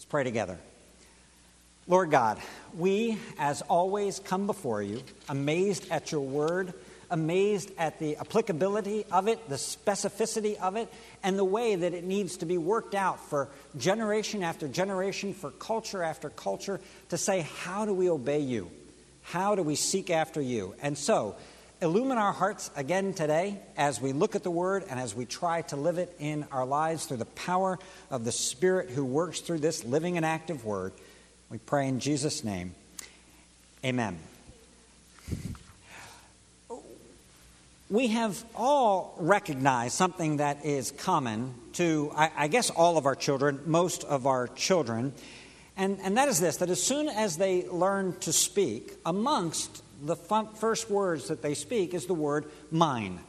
Let's pray together. Lord God, we, as always, come before you, amazed at your word, amazed at the applicability of it, the specificity of it, and the way that it needs to be worked out for generation after generation, for culture after culture, to say, how do we obey you? How do we seek after you? And so, illumine our hearts again today as we look at the Word and as we try to live it in our lives through the power of the Spirit who works through this living and active Word. We pray in Jesus' name. Amen. We have all recognized something that is common to, I, I guess, all of our children, most of our children, and, and that is this that as soon as they learn to speak, amongst the first words that they speak is the word mine.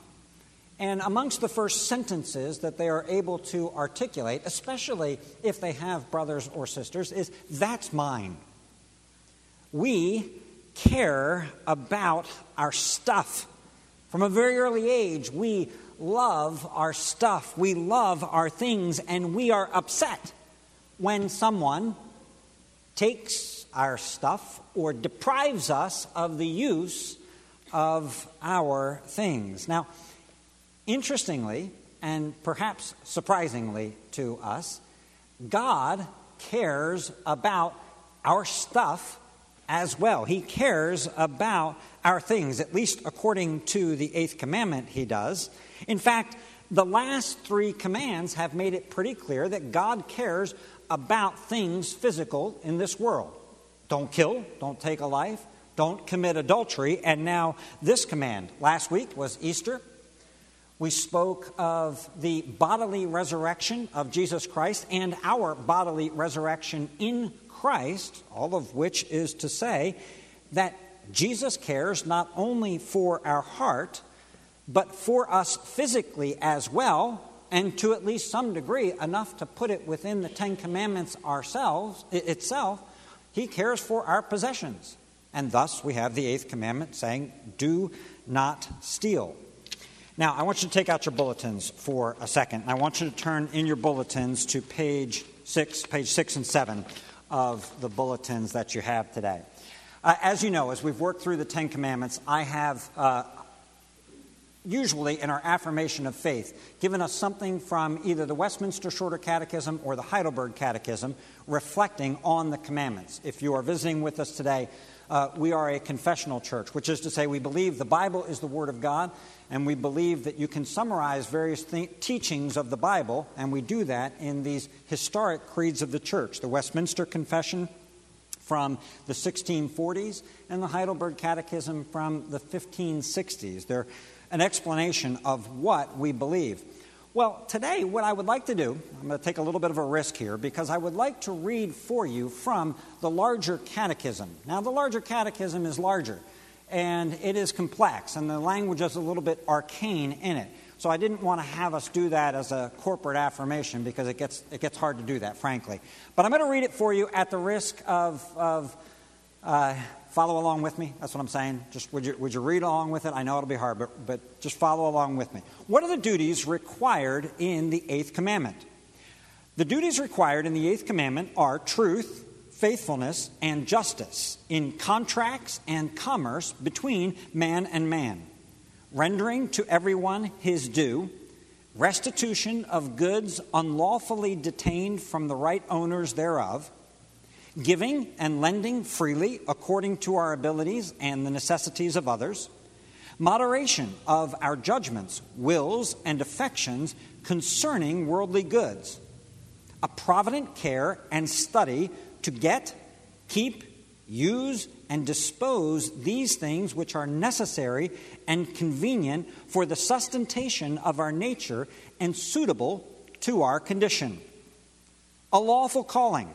And amongst the first sentences that they are able to articulate, especially if they have brothers or sisters, is that's mine. We care about our stuff. From a very early age, we love our stuff, we love our things, and we are upset when someone takes our stuff or deprives us of the use of our things. Now, Interestingly, and perhaps surprisingly to us, God cares about our stuff as well. He cares about our things, at least according to the eighth commandment, He does. In fact, the last three commands have made it pretty clear that God cares about things physical in this world. Don't kill, don't take a life, don't commit adultery, and now this command. Last week was Easter. We spoke of the bodily resurrection of Jesus Christ and our bodily resurrection in Christ, all of which is to say that Jesus cares not only for our heart, but for us physically as well, and to at least some degree enough to put it within the Ten Commandments ourselves itself. He cares for our possessions. And thus we have the eighth commandment saying, Do not steal. Now, I want you to take out your bulletins for a second. I want you to turn in your bulletins to page six, page six and seven of the bulletins that you have today. Uh, as you know, as we've worked through the Ten Commandments, I have uh, usually in our affirmation of faith given us something from either the Westminster Shorter Catechism or the Heidelberg Catechism reflecting on the commandments. If you are visiting with us today, uh, we are a confessional church, which is to say, we believe the Bible is the Word of God, and we believe that you can summarize various th- teachings of the Bible, and we do that in these historic creeds of the church the Westminster Confession from the 1640s and the Heidelberg Catechism from the 1560s. They're an explanation of what we believe. Well, today, what I would like to do, I'm going to take a little bit of a risk here because I would like to read for you from the larger catechism. Now, the larger catechism is larger and it is complex, and the language is a little bit arcane in it. So I didn't want to have us do that as a corporate affirmation because it gets, it gets hard to do that, frankly. But I'm going to read it for you at the risk of, of uh, Follow along with me. That's what I'm saying. Just would you, would you read along with it? I know it'll be hard, but, but just follow along with me. What are the duties required in the eighth commandment? The duties required in the eighth commandment are truth, faithfulness, and justice in contracts and commerce between man and man, rendering to everyone his due, restitution of goods unlawfully detained from the right owners thereof giving and lending freely according to our abilities and the necessities of others, moderation of our judgments, wills, and affections concerning worldly goods, a provident care and study to get, keep, use, and dispose these things which are necessary and convenient for the sustentation of our nature and suitable to our condition. A lawful calling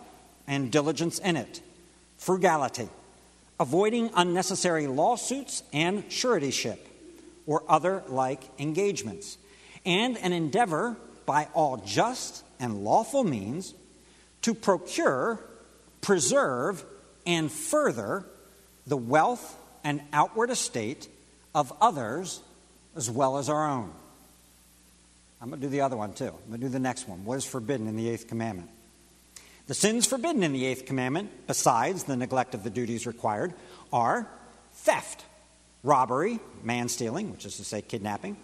and diligence in it, frugality, avoiding unnecessary lawsuits and suretyship or other like engagements, and an endeavor by all just and lawful means to procure, preserve, and further the wealth and outward estate of others as well as our own. I'm going to do the other one too. I'm going to do the next one. What is forbidden in the eighth commandment? The sins forbidden in the eighth commandment, besides the neglect of the duties required, are theft, robbery, man stealing, which is to say kidnapping,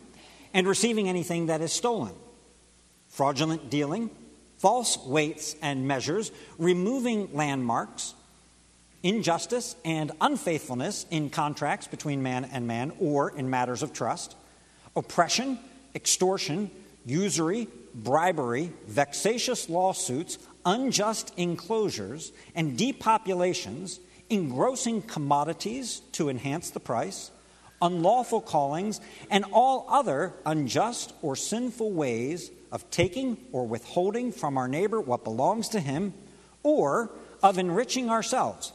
and receiving anything that is stolen, fraudulent dealing, false weights and measures, removing landmarks, injustice and unfaithfulness in contracts between man and man or in matters of trust, oppression, extortion, usury, bribery, vexatious lawsuits, unjust enclosures, and depopulations, engrossing commodities to enhance the price, unlawful callings, and all other unjust or sinful ways of taking or withholding from our neighbor what belongs to him, or of enriching ourselves.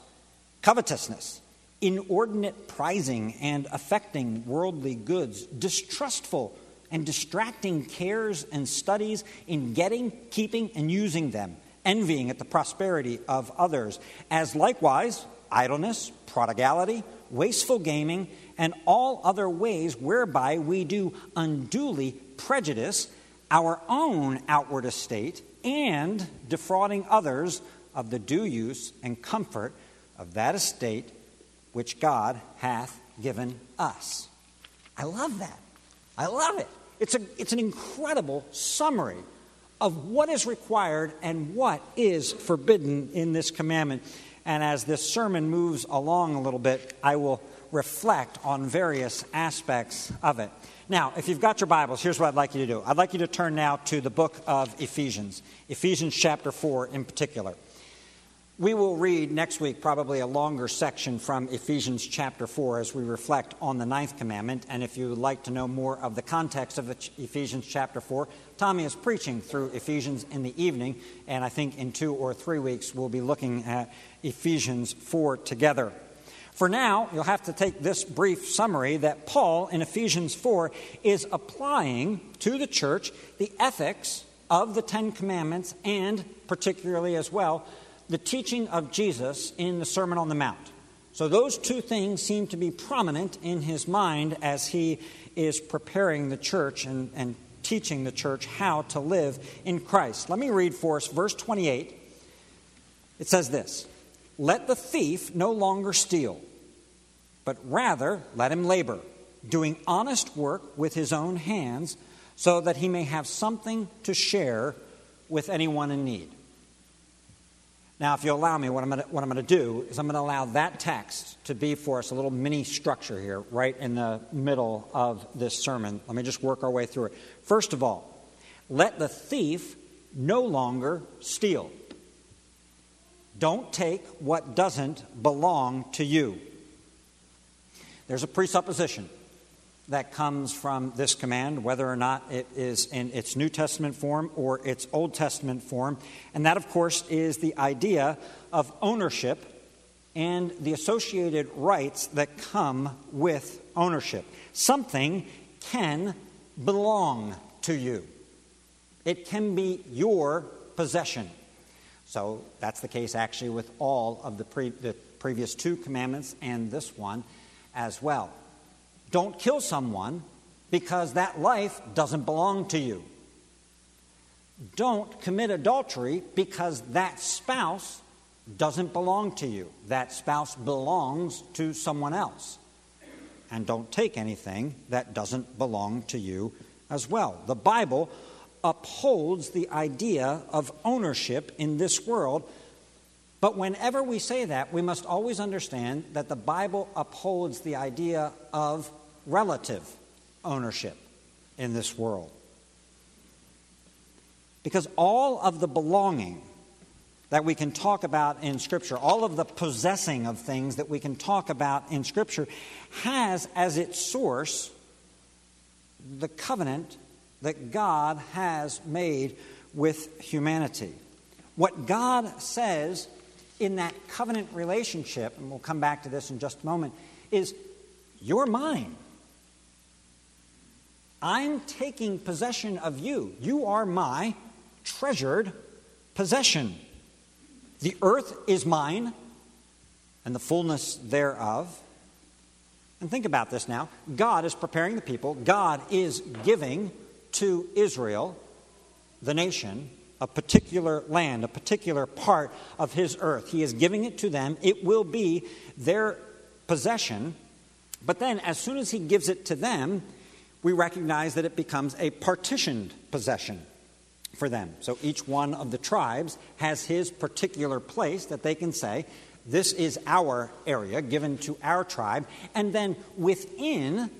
Covetousness, inordinate prizing and affecting worldly goods, distrustful and distracting cares and studies in getting, keeping, and using them, envying at the prosperity of others, as likewise idleness, prodigality, wasteful gaming, and all other ways whereby we do unduly prejudice our own outward estate and defrauding others of the due use and comfort of that estate which God hath given us. I love that. I love it. It's, a, it's an incredible summary of what is required and what is forbidden in this commandment. And as this sermon moves along a little bit, I will reflect on various aspects of it. Now, if you've got your Bibles, here's what I'd like you to do. I'd like you to turn now to the book of Ephesians, Ephesians chapter 4 in particular. We will read next week probably a longer section from Ephesians chapter 4 as we reflect on the ninth commandment. And if you would like to know more of the context of Ephesians chapter 4, Tommy is preaching through Ephesians in the evening. And I think in two or three weeks we'll be looking at Ephesians 4 together. For now, you'll have to take this brief summary that Paul in Ephesians 4 is applying to the church the ethics of the Ten Commandments and, particularly as well, the teaching of Jesus in the Sermon on the Mount. So, those two things seem to be prominent in his mind as he is preparing the church and, and teaching the church how to live in Christ. Let me read for us verse 28. It says this Let the thief no longer steal but rather let him labor, doing honest work with his own hands, so that he may have something to share with anyone in need. Now, if you allow me, what I'm, going to, do is I'm going to allow that text to be for us a little mini structure here, right in the middle of this sermon. Let me just work our way through it. First of all, let the thief no longer steal. Don't take what doesn't belong to you. There's a presupposition that comes from this command, whether or not it is in its New Testament form or its Old Testament form. And that, of course, is the idea of ownership and the associated rights that come with ownership. Something can belong to you, it can be your possession. So that's the case actually with all of the, pre- the previous two commandments and this one as well. Don't kill someone because that life doesn't belong to you. Don't commit adultery because that spouse doesn't belong to you. That spouse belongs to someone else. And don't take anything that doesn't belong to you as well. The Bible upholds the idea of ownership in this world but whenever we say that, we must always understand that the Bible upholds the idea of relative ownership in this world. Because all of the belonging that we can talk about in Scripture, all of the possessing of things that we can talk about in Scripture, has as its source the covenant that God has made with humanity. What God says in that covenant relationship, and we'll come back to this in just a moment, is you're mine. I'm taking possession of you. You are my treasured possession. The earth is mine and the fullness thereof. And think about this now. God is preparing the people, God is giving to Israel, the nation, a particular land, a particular part of his earth. He is giving it to them. It will be their possession. But then, as soon as he gives it to them, we recognize that it becomes a partitioned possession for them. So each one of the tribes has his particular place that they can say, this is our area given to our tribe. And then within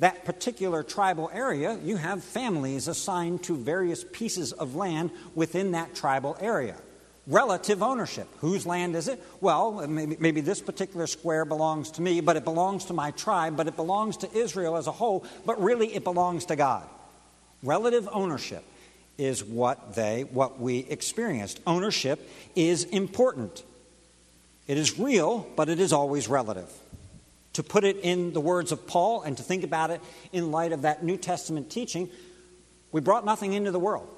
that particular tribal area, you have families assigned to various pieces of land within that tribal area. Relative ownership. Whose land is it? Well, maybe, maybe, this particular square belongs to me, but it belongs to my tribe, but it belongs to Israel as a whole, but really it belongs to God. Relative ownership is what they, what we experienced. Ownership is important. It is real, but it is always relative to put it in the words of Paul and to think about it in light of that New Testament teaching, we brought nothing into the world,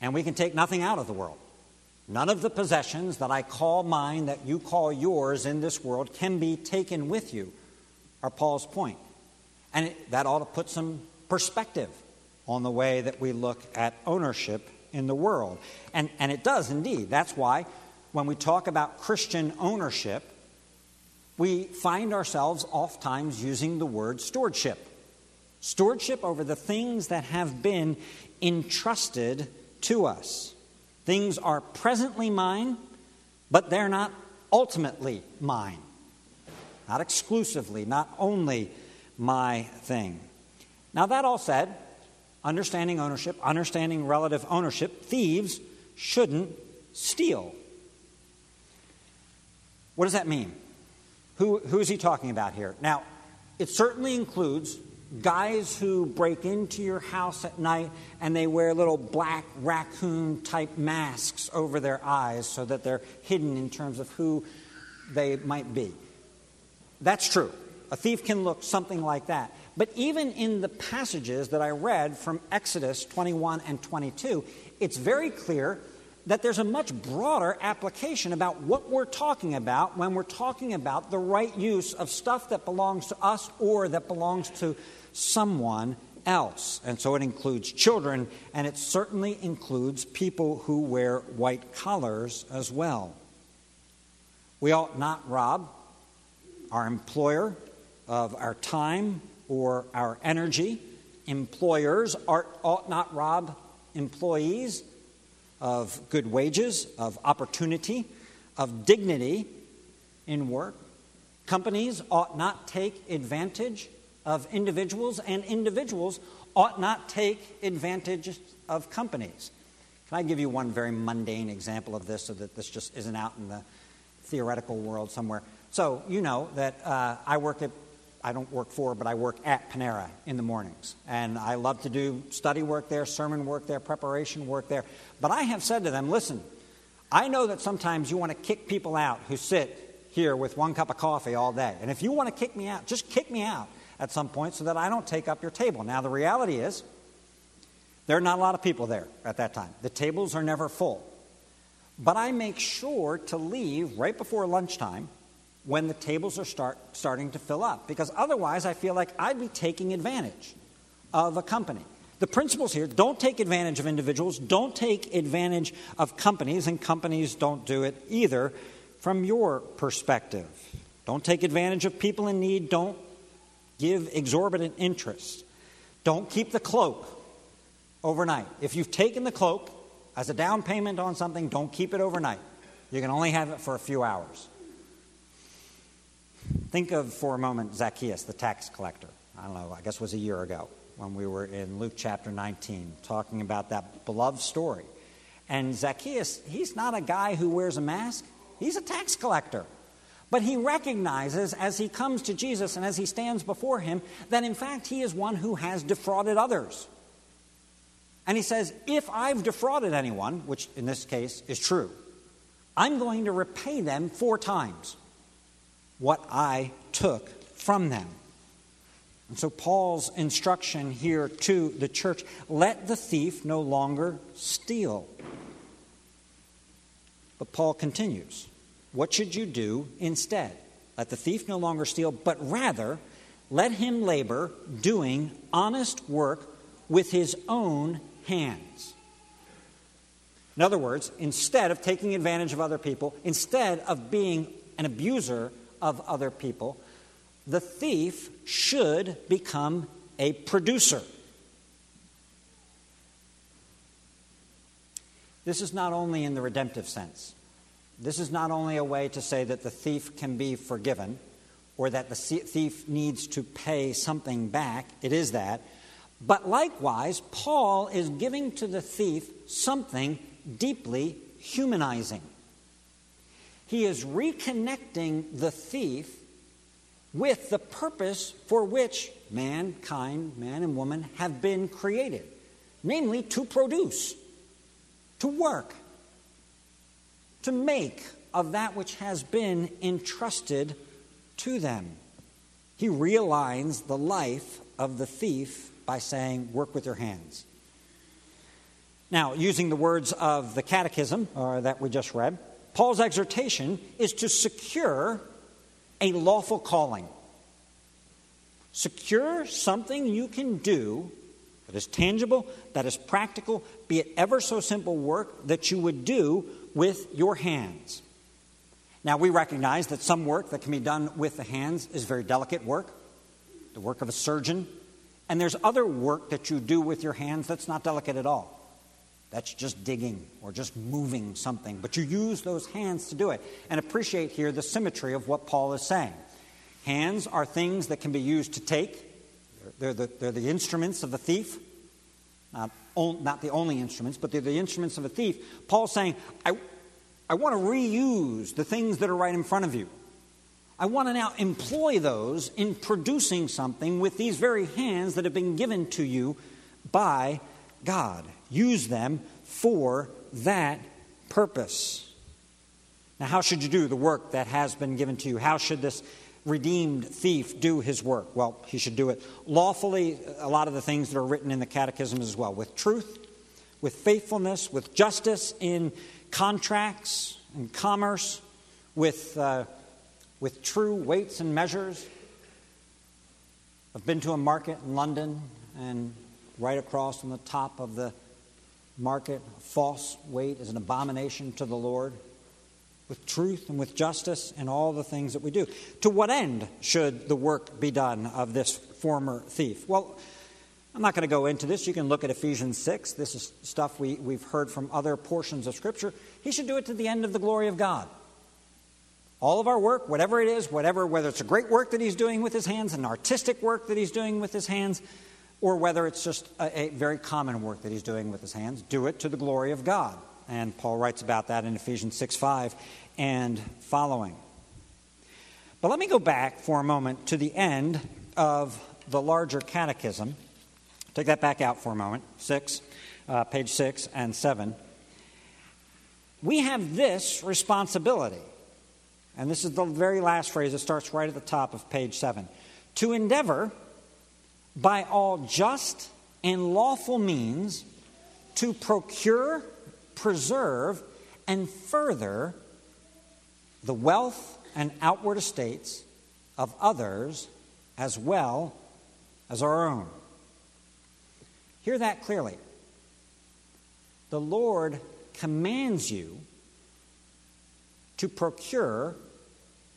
and we can take nothing out of the world. None of the possessions that I call mine, that you call yours in this world, can be taken with you, are Paul's point. And it, that ought to put some perspective on the way that we look at ownership in the world. And, and it does indeed. That's why when we talk about Christian ownership, we find ourselves oftentimes using the word stewardship. Stewardship over the things that have been entrusted to us. Things are presently mine, but they're not ultimately mine. Not exclusively, not only my thing. Now, that all said, understanding ownership, understanding relative ownership, thieves shouldn't steal. What does that mean? Who, who is he talking about here? Now, it certainly includes guys who break into your house at night and they wear little black raccoon type masks over their eyes so that they're hidden in terms of who they might be. That's true. A thief can look something like that. But even in the passages that I read from Exodus 21 and 22, it's very clear that there's a much broader application about what we're talking about when we're talking about the right use of stuff that belongs to us or that belongs to someone else. And so it includes children, and it certainly includes people who wear white collars as well. We ought not rob our employer of our time or our energy. Employers ought not rob employees of good wages, of opportunity, of dignity in work. Companies ought not take advantage of individuals, and individuals ought not take advantage of companies. Can I give you one very mundane example of this so that this just isn't out in the theoretical world somewhere? So, you know that uh, I work at I don't work for, but I work at Panera in the mornings. And I love to do study work there, sermon work there, preparation work there. But I have said to them, listen, I know that sometimes you want to kick people out who sit here with one cup of coffee all day. And if you want to kick me out, just kick me out at some point so that I don't take up your table. Now, the reality is, there are not a lot of people there at that time. The tables are never full. But I make sure to leave right before lunchtime when the tables are start, starting to fill up. Because otherwise, I feel like I'd be taking advantage of a company. The principles here don't take advantage of individuals, don't take advantage of companies, and companies don't do it either from your perspective. Don't take advantage of people in need, don't give exorbitant interest. Don't keep the cloak overnight. If you've taken the cloak as a down payment on something, don't keep it overnight. You can only have it for a few hours. Think of for a moment Zacchaeus, the tax collector. I don't know, I guess it was a year ago when we were in Luke chapter 19 talking about that beloved story. And Zacchaeus, he's not a guy who wears a mask, he's a tax collector. But he recognizes as he comes to Jesus and as he stands before him that in fact he is one who has defrauded others. And he says, If I've defrauded anyone, which in this case is true, I'm going to repay them four times what I took from them. And so, Paul's instruction here to the church let the thief no longer steal. But Paul continues What should you do instead? Let the thief no longer steal, but rather let him labor doing honest work with his own hands. In other words, instead of taking advantage of other people, instead of being an abuser of other people, the thief should become a producer. This is not only in the redemptive sense. This is not only a way to say that the thief can be forgiven or that the thief needs to pay something back. It is that. But likewise, Paul is giving to the thief something deeply humanizing. He is reconnecting the thief with the purpose for which mankind, man and woman, have been created namely, to produce, to work, to make of that which has been entrusted to them. He realigns the life of the thief by saying, Work with your hands. Now, using the words of the Catechism uh, that we just read, Paul's exhortation is to secure a lawful calling. Secure something you can do that is tangible, that is practical, be it ever so simple work that you would do with your hands. Now, we recognize that some work that can be done with the hands is very delicate work, the work of a surgeon, and there's other work that you do with your hands that's not delicate at all. That's just digging or just moving something. But you use those hands to do it. And appreciate here the symmetry of what Paul is saying. Hands are things that can be used to take, they're the, they're the instruments of the thief. Not, not the only instruments, but they're the instruments of a thief. Paul's saying, I, I want to reuse the things that are right in front of you. I want to now employ those in producing something with these very hands that have been given to you by God. Use them for that purpose. Now, how should you do the work that has been given to you? How should this redeemed thief do his work? Well, he should do it lawfully, a lot of the things that are written in the catechism as well, with truth, with faithfulness, with justice in contracts and commerce, with, uh, with true weights and measures. I've been to a market in London, and right across on the top of the market. false weight is an abomination to the Lord. With truth and with justice and all the things that we do. To what end should the work be done of this former thief? Well, I'm not going to go into this. You can look at Ephesians 6. This is stuff we, we've heard from other portions of Scripture. He should do it to the end of the glory of God. All of our work, whatever it is, whatever, whether it's a great work that he's doing with his hands, an artistic work that he's doing with his hands, or whether it's just a, a, very common work that he's doing with his hands, do it to the glory of God. And Paul writes about that in Ephesians 6 5 and following. But let me go back for a moment to the end of the larger catechism. Take that back out for a moment, 6, uh, page 6 and 7. We have this responsibility. And this is the very last phrase it starts right at the top of page 7. To endeavor by all just and lawful means to procure, preserve, and further the wealth and outward estates of others as well as our own. Hear that clearly. The Lord commands you to procure,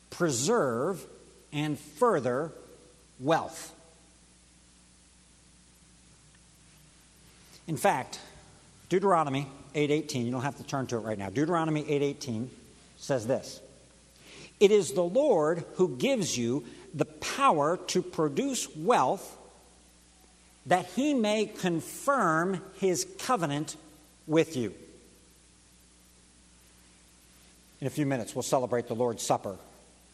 preserve, and further wealth. In fact, Deuteronomy 8:18, you don't have to turn to it right now. Deuteronomy 8:18 says this. It is the Lord who gives you the power to produce wealth that he may confirm his covenant with you. In a few minutes, we'll celebrate the Lord's Supper,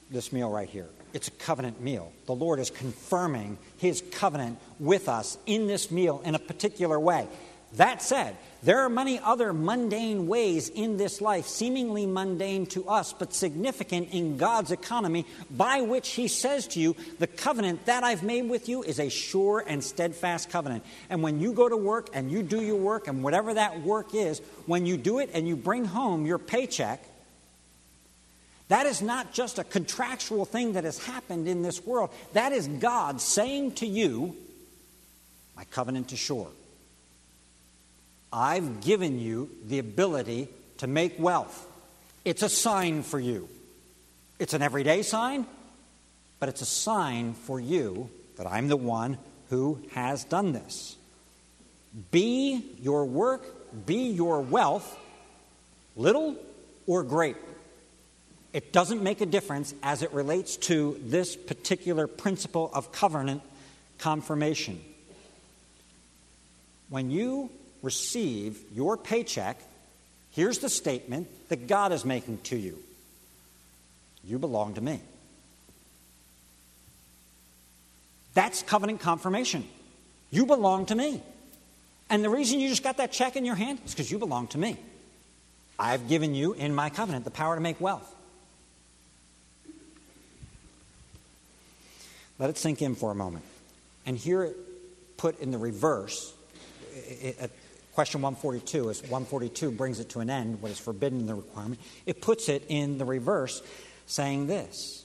this meal right here. It's a covenant meal. The Lord is confirming his covenant with us in this meal in a particular way. That said, there are many other mundane ways in this life, seemingly mundane to us, but significant in God's economy, by which He says to you, The covenant that I've made with you is a sure and steadfast covenant. And when you go to work and you do your work, and whatever that work is, when you do it and you bring home your paycheck, that is not just a contractual thing that has happened in this world. That is God saying to you, My covenant is sure. I've given you the ability to make wealth. It's a sign for you. It's an everyday sign, but it's a sign for you that I'm the one who has done this. Be your work, be your wealth, little or great. It doesn't make a difference as it relates to this particular principle of covenant confirmation. When you receive your paycheck, here's the statement that God is making to you You belong to me. That's covenant confirmation. You belong to me. And the reason you just got that check in your hand is because you belong to me. I've given you in my covenant the power to make wealth. Let it sink in for a moment. And here it put in the reverse. It, it, question 142 is 142 brings it to an end, what is forbidden in the requirement. It puts it in the reverse, saying this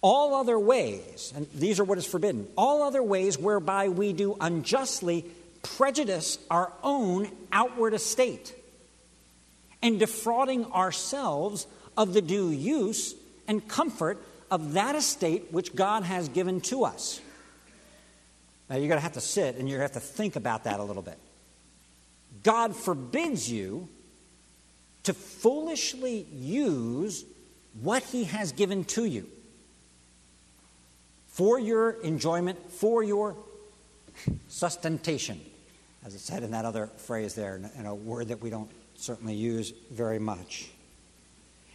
All other ways, and these are what is forbidden, all other ways whereby we do unjustly prejudice our own outward estate and defrauding ourselves of the due use and comfort of that estate which God has given to us. Now, you're going to have to sit and you're going to have to think about that a little bit. God forbids you to foolishly use what He has given to you for your enjoyment, for your sustentation, as it said in that other phrase there, in a word that we don't certainly use very much.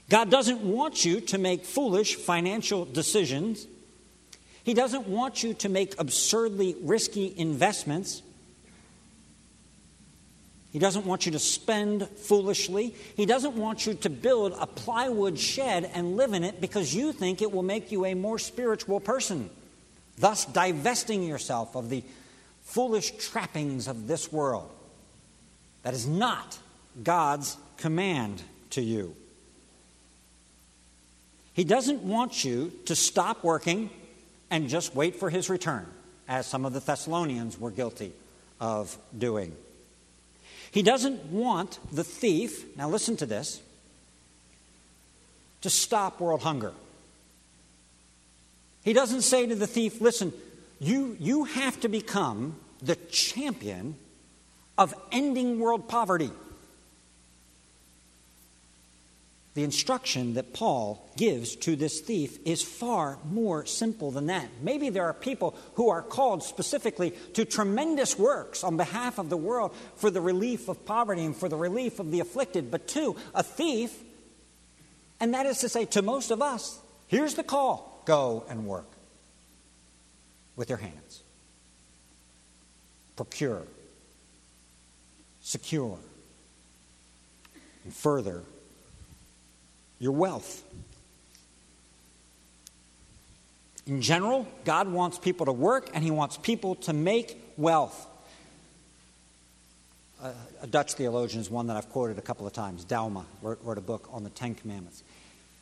God doesn't want you to make foolish financial decisions. He doesn't want you to make absurdly risky investments. He doesn't want you to spend foolishly. He doesn't want you to build a plywood shed and live in it because you think it will make you a more spiritual person, thus divesting yourself of the foolish trappings of this world. That is not God's command to you. He doesn't want you to stop working and just wait for his return, as some of the Thessalonians were guilty of doing. He doesn't want the thief, now listen to this, to stop world hunger. He doesn't say to the thief, listen, you, you have to become the champion of ending world poverty the instruction that Paul gives to this thief is far more simple than that. Maybe there are people who are called specifically to tremendous works on behalf of the world for the relief of poverty and for the relief of the afflicted, but to a thief, and that is to say, to most of us, here's the call go and work with your hands. Procure, secure, and further your wealth. In general, God wants people to work and He wants people to make wealth. A, a Dutch theologian is one that I've quoted a couple of times. Douma wrote, wrote a book on the Ten Commandments.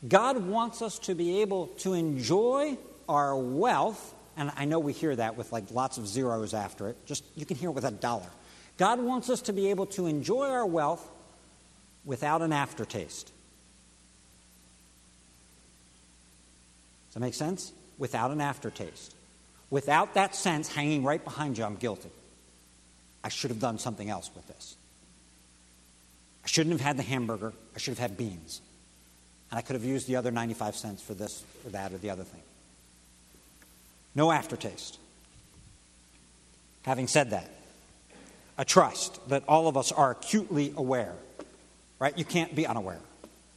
God wants us to be able to enjoy our wealth, and I know we hear that with like lots of zeros after it. Just you can hear it with a dollar. God wants us to be able to enjoy our wealth without an aftertaste. That make sense? Without an aftertaste. Without that sense hanging right behind you, I'm guilty. I should have done something else with this. I shouldn't have had the hamburger. I should have had beans. And I could have used the other 95 cents for this or that or the other thing. No aftertaste. Having said that, a trust that all of us are acutely aware, right? You can't be unaware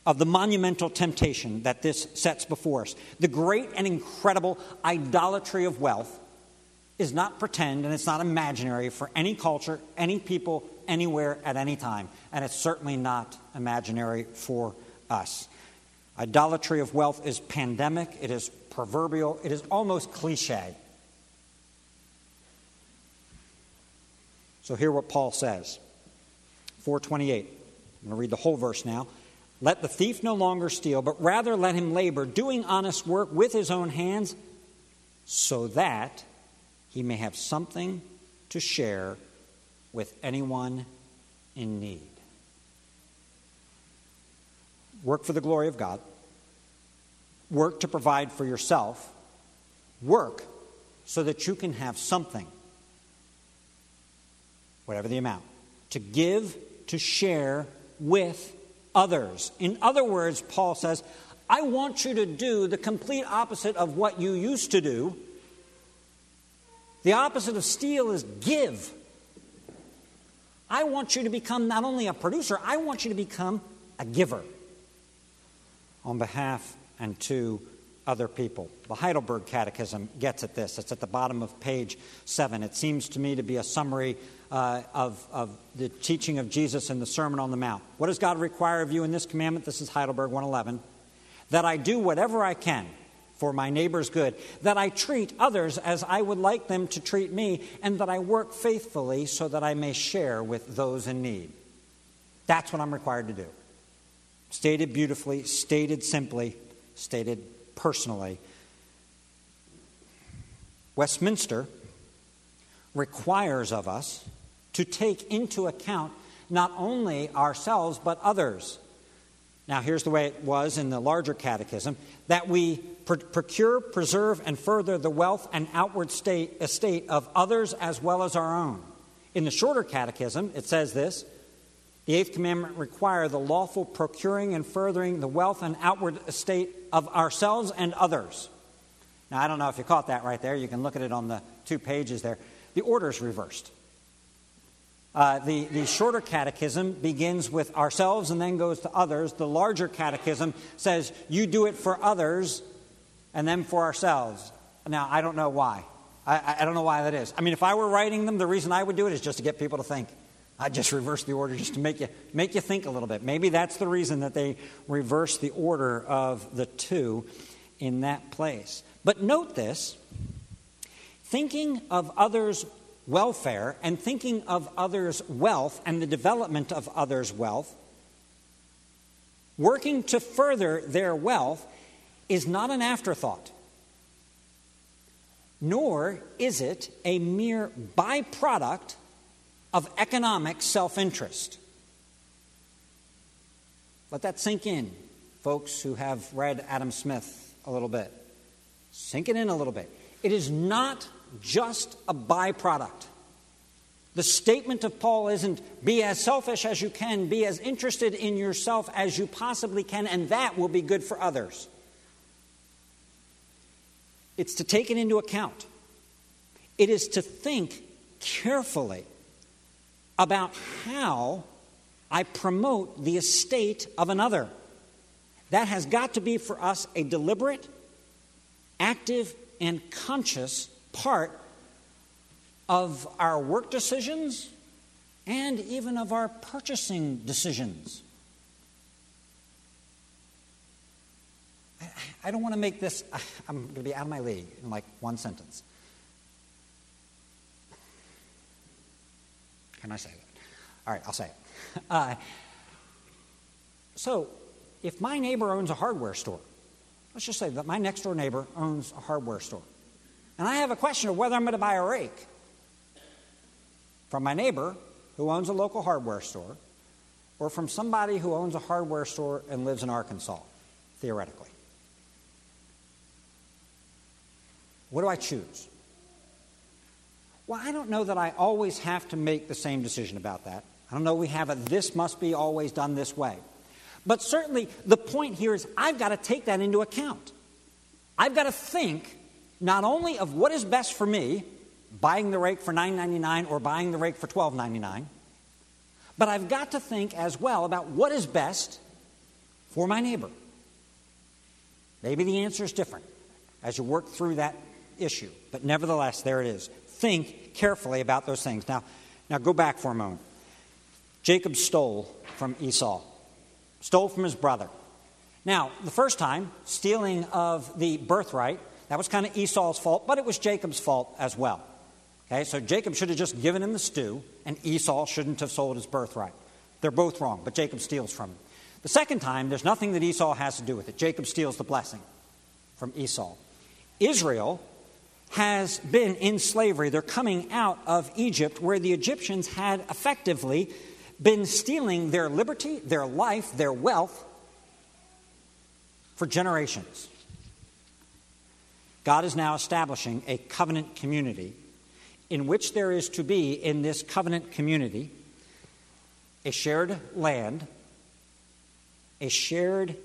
of the monumental temptation that this sets before us. The great and incredible idolatry of wealth is not pretend and it's not imaginary for any culture, any people, anywhere, at any time. And it's certainly not imaginary for us. Idolatry of wealth is pandemic, it is proverbial, it is almost cliche. So hear what Paul says. 428. I'm going to read the whole verse now. Let the thief no longer steal, but rather let him labor, doing honest work with his own hands, so that he may have something to share with anyone in need. Work for the glory of God. Work to provide for yourself. Work so that you can have something, whatever the amount, to give, to share with others. In other words, Paul says, I want you to do the complete opposite of what you used to do. The opposite of steal is give. I want you to become not only a producer, I want you to become a giver on behalf and to other people. The Heidelberg Catechism gets at this. It's at the bottom of page 7. It seems to me to be a summary uh, of, of the teaching of Jesus in the Sermon on the Mount. What does God require of you in this commandment? This is Heidelberg 111. That I do whatever I can for my neighbor's good, that I treat others as I would like them to treat me, and that I work faithfully so that I may share with those in need. That's what I'm required to do. Stated beautifully, stated simply, stated personally. Westminster requires of us to take into account not only ourselves but others. Now, here's the way it was in the larger catechism that we procure, preserve, and further the wealth and outward state, estate of others as well as our own. In the shorter catechism, it says this the eighth commandment require the lawful procuring and furthering the wealth and outward estate of ourselves and others. Now, I don't know if you caught that right there. You can look at it on the two pages there. The order is reversed. Uh, the, the shorter catechism begins with ourselves and then goes to others. The larger catechism says, You do it for others and then for ourselves. Now, I don't know why. I, I don't know why that is. I mean, if I were writing them, the reason I would do it is just to get people to think. I just reversed the order just to make you, make you think a little bit. Maybe that's the reason that they reversed the order of the two in that place. But note this thinking of others' welfare and thinking of others' wealth and the development of others' wealth, working to further their wealth, is not an afterthought, nor is it a mere byproduct of economic self interest. Let that sink in, folks who have read Adam Smith a little bit. Sink it in a little bit. It is not just a byproduct. The statement of Paul isn't be as selfish as you can, be as interested in yourself as you possibly can, and that will be good for others. It's to take it into account. It is to think carefully about how I promote the estate of another. That has got to be for us a deliberate, active, and conscious part of our work decisions and even of our purchasing decisions. I don't want to make this, I'm going to be out of my league in like one sentence. Can I say that? All right, I'll say it. Uh, so, if my neighbor owns a hardware store, let's just say that my next door neighbor owns a hardware store, and I have a question of whether I'm going to buy a rake from my neighbor who owns a local hardware store or from somebody who owns a hardware store and lives in Arkansas, theoretically. What do I choose? Well, I don't know that I always have to make the same decision about that. I don't know we have a this must be always done this way. But certainly the point here is I've got to take that into account. I've got to think not only of what is best for me, buying the rake for $9.99 or buying the rake for $12.99, but I've got to think as well about what is best for my neighbor. Maybe the answer is different as you work through that issue, but nevertheless, there it is think carefully about those things. Now, now go back for a moment. Jacob stole from Esau, stole from his brother. Now, the first time, stealing of the birthright, that was kind of Esau's fault, but it was Jacob's fault as well. Okay, so Jacob should have just given him the stew, and Esau shouldn't have sold his birthright. They're both wrong, but Jacob steals from him. The second time, there's nothing that Esau has to do with it. Jacob steals the blessing from Esau. Israel has been in slavery. They're coming out of Egypt, where the Egyptians had effectively been stealing their liberty, their life, their wealth for generations. God is now establishing a covenant community in which there is to be, in this covenant community, a shared land, a shared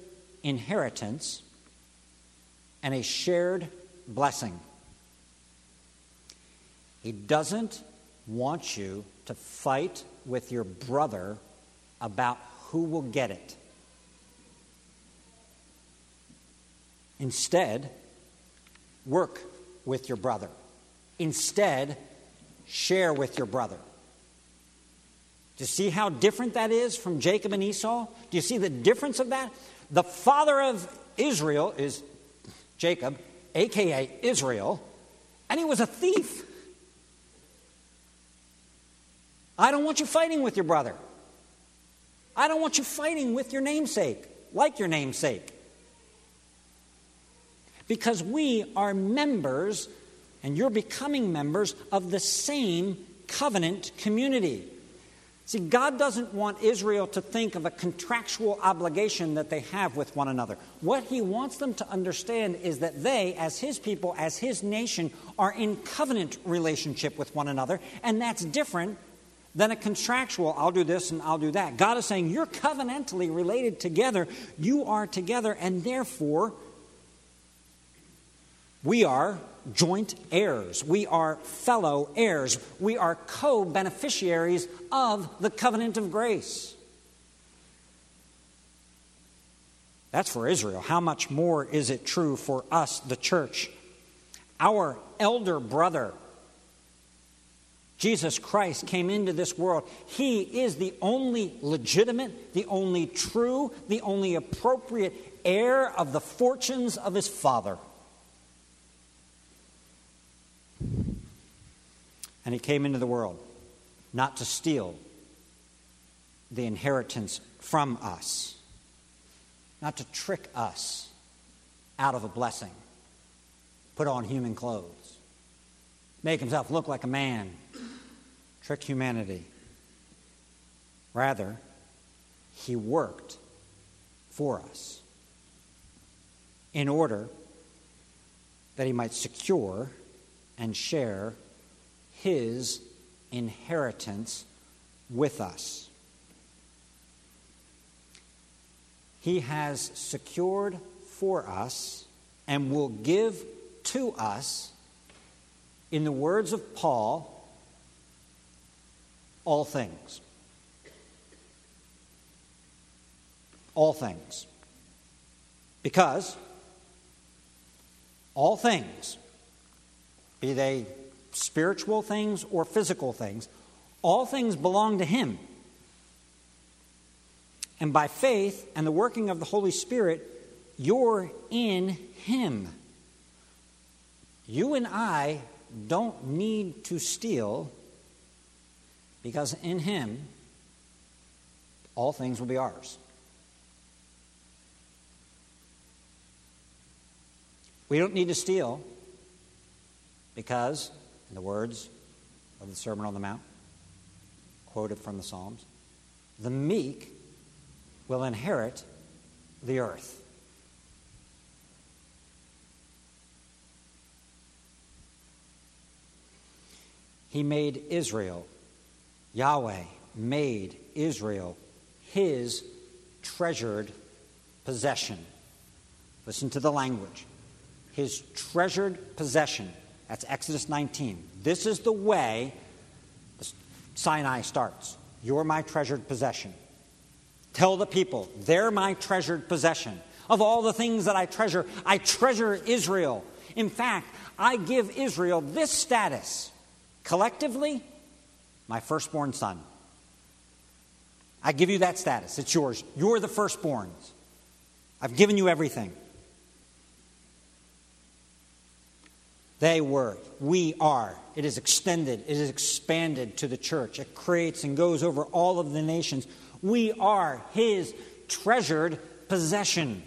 inheritance, and a shared blessing. He doesn't want you to fight with your brother about who will get it. Instead, work with your brother. Instead, share with your brother. Do you see how different that is from Jacob and Esau? Do you see the difference of that? The father of Israel is Jacob, aka Israel, and he was a thief. I don't want you fighting with your brother. I don't want you fighting with your namesake, like your namesake. Because we are members, and you're becoming members of the same covenant community. See, God doesn't want Israel to think of a contractual obligation that they have with one another. What He wants them to understand is that they, as His people, as His nation, are in covenant relationship with one another, and that's different than a contractual, I'll do this and I'll do that. God is saying, you're covenantally related together. You are together, and therefore, we are joint heirs. We are fellow heirs. We are co beneficiaries of the covenant of grace. That's for Israel. How much more is it true for us, the church? Our elder brother Jesus Christ came into this world. He is the only legitimate, the only true, the only appropriate heir of the fortunes of his Father. And he came into the world not to steal the inheritance from us, not to trick us out of a blessing, put on human clothes, make himself look like a man trick humanity. Rather, he worked for us in order that he might secure and share his inheritance with us. He has secured for us and will give to us, in the words of Paul, all things. All things. Because all things, be they spiritual things or physical things, all things belong to Him. And by faith and the working of the Holy Spirit, you're in Him. You and I don't need to steal because in Him, all things will be ours. We don't need to steal because, in the words of the Sermon on the Mount, quoted from the Psalms, the meek will inherit the earth. He made Israel Yahweh made Israel his treasured possession. Listen to the language. His treasured possession. That's Exodus 19. This is the way Sinai starts. You're my treasured possession. Tell the people, they're my treasured possession. Of all the things that I treasure, I treasure Israel. In fact, I give Israel this status collectively my firstborn son. I give you that status. It's yours. You're the firstborns. I've given you everything. They were. We are. It is extended. It is expanded to the church. It creates and goes over all of the nations. We are His treasured possession.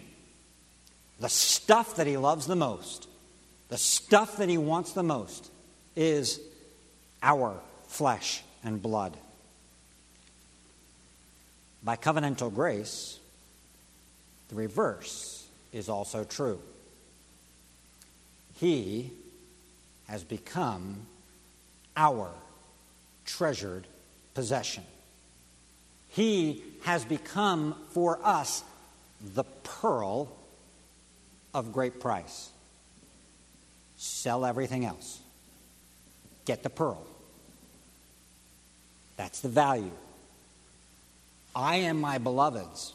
The stuff that He loves the most. the stuff that he wants the most, is our flesh and blood. By covenantal grace, the reverse is also true. He has become our treasured possession. He has become for us the pearl of great price. Sell everything else. Get the pearl. That's the value. I am my beloved's,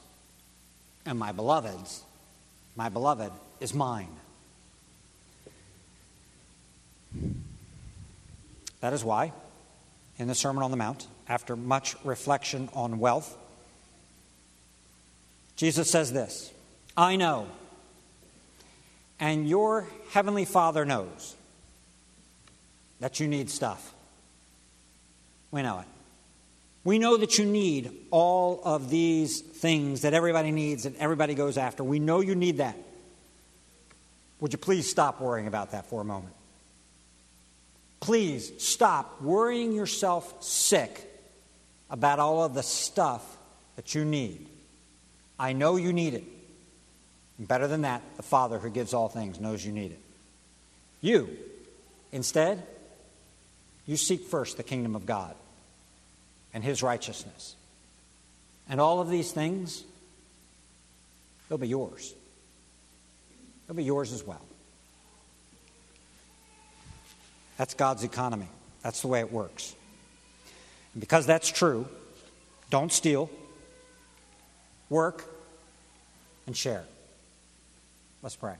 and my beloved's, my beloved is mine. That is why, in the Sermon on the Mount, after much reflection on wealth, Jesus says this I know, and your heavenly Father knows that you need stuff. We know it. We know that you need all of these things that everybody needs and everybody goes after. We know you need that. Would you please stop worrying about that for a moment? Please stop worrying yourself sick about all of the stuff that you need. I know you need it. And better than that, the Father who gives all things knows you need it. You, instead, you seek first the kingdom of God and his righteousness. And all of these things, they'll be yours. They'll be yours as well. That's God's economy. That's the way it works. And because that's true, don't steal, work, and share. Let's pray.